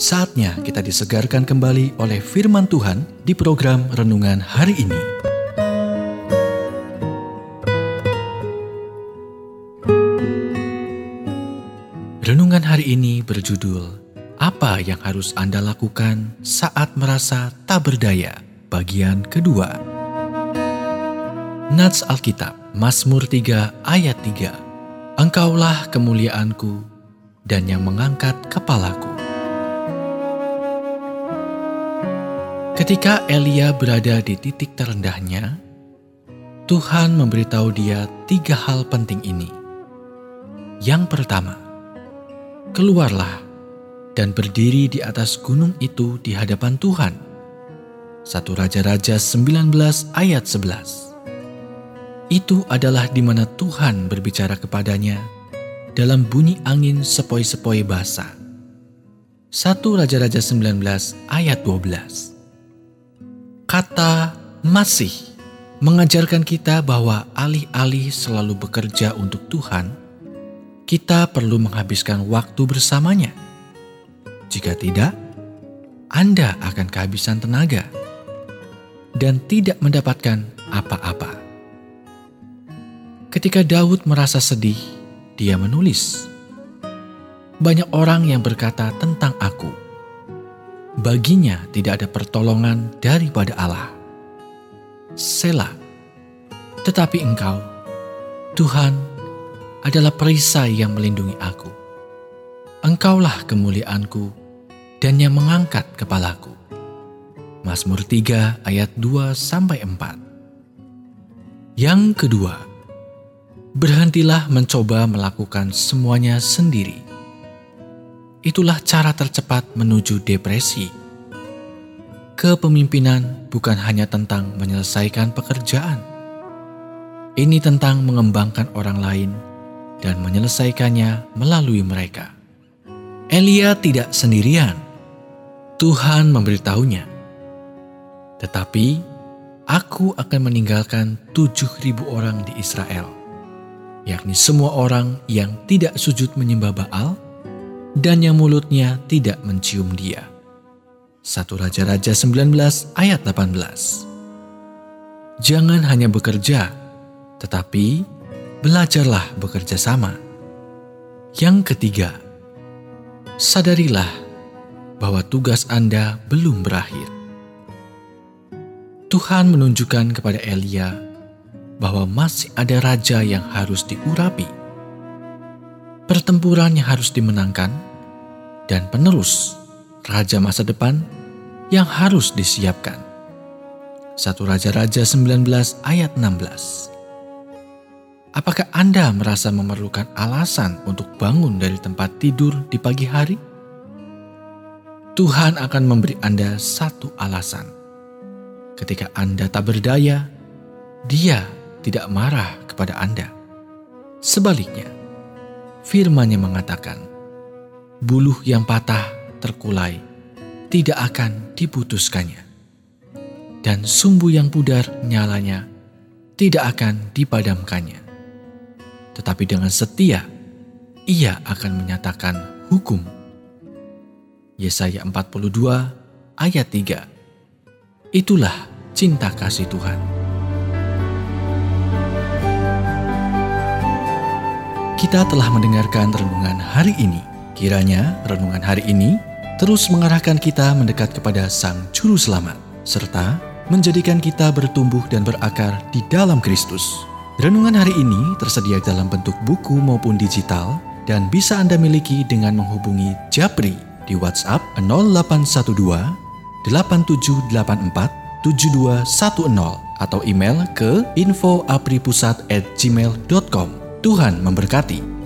Saatnya kita disegarkan kembali oleh firman Tuhan di program renungan hari ini. Renungan hari ini berjudul Apa yang harus Anda lakukan saat merasa tak berdaya? Bagian kedua. Nats Alkitab, Mazmur 3 ayat 3. Engkaulah kemuliaanku dan yang mengangkat kepalaku. Ketika Elia berada di titik terendahnya, Tuhan memberitahu dia tiga hal penting ini. Yang pertama, keluarlah dan berdiri di atas gunung itu di hadapan Tuhan. Satu Raja-Raja 19 ayat 11. Itu adalah di mana Tuhan berbicara kepadanya dalam bunyi angin sepoi-sepoi basah. Satu Raja-Raja 19 ayat 12 kata masih mengajarkan kita bahwa alih-alih selalu bekerja untuk Tuhan, kita perlu menghabiskan waktu bersamanya. Jika tidak, Anda akan kehabisan tenaga dan tidak mendapatkan apa-apa. Ketika Daud merasa sedih, dia menulis, "Banyak orang yang berkata tentang aku." Baginya tidak ada pertolongan daripada Allah. Sela, tetapi engkau, Tuhan, adalah perisai yang melindungi aku. Engkaulah kemuliaanku dan yang mengangkat kepalaku. Mazmur 3 ayat 2 sampai 4. Yang kedua, berhentilah mencoba melakukan semuanya sendiri Itulah cara tercepat menuju depresi. Kepemimpinan bukan hanya tentang menyelesaikan pekerjaan. Ini tentang mengembangkan orang lain dan menyelesaikannya melalui mereka. Elia tidak sendirian. Tuhan memberitahunya. Tetapi aku akan meninggalkan tujuh ribu orang di Israel, yakni semua orang yang tidak sujud menyembah Baal, dan yang mulutnya tidak mencium dia. 1 Raja-Raja 19 ayat 18 Jangan hanya bekerja, tetapi belajarlah bekerja sama. Yang ketiga, sadarilah bahwa tugas Anda belum berakhir. Tuhan menunjukkan kepada Elia bahwa masih ada raja yang harus diurapi pertempuran yang harus dimenangkan, dan penerus raja masa depan yang harus disiapkan. Satu Raja-Raja 19 ayat 16 Apakah Anda merasa memerlukan alasan untuk bangun dari tempat tidur di pagi hari? Tuhan akan memberi Anda satu alasan. Ketika Anda tak berdaya, Dia tidak marah kepada Anda. Sebaliknya, Firman-Nya mengatakan, buluh yang patah terkulai tidak akan diputuskannya. Dan sumbu yang pudar nyalanya tidak akan dipadamkannya. Tetapi dengan setia, ia akan menyatakan hukum. Yesaya 42 ayat 3 Itulah cinta kasih Tuhan. Kita telah mendengarkan renungan hari ini. Kiranya renungan hari ini terus mengarahkan kita mendekat kepada Sang Juru Selamat, serta menjadikan kita bertumbuh dan berakar di dalam Kristus. Renungan hari ini tersedia dalam bentuk buku maupun digital dan bisa Anda miliki dengan menghubungi Japri di WhatsApp 0812 8784 7210 atau email ke infoapripusat@gmail.com. Tuhan memberkati.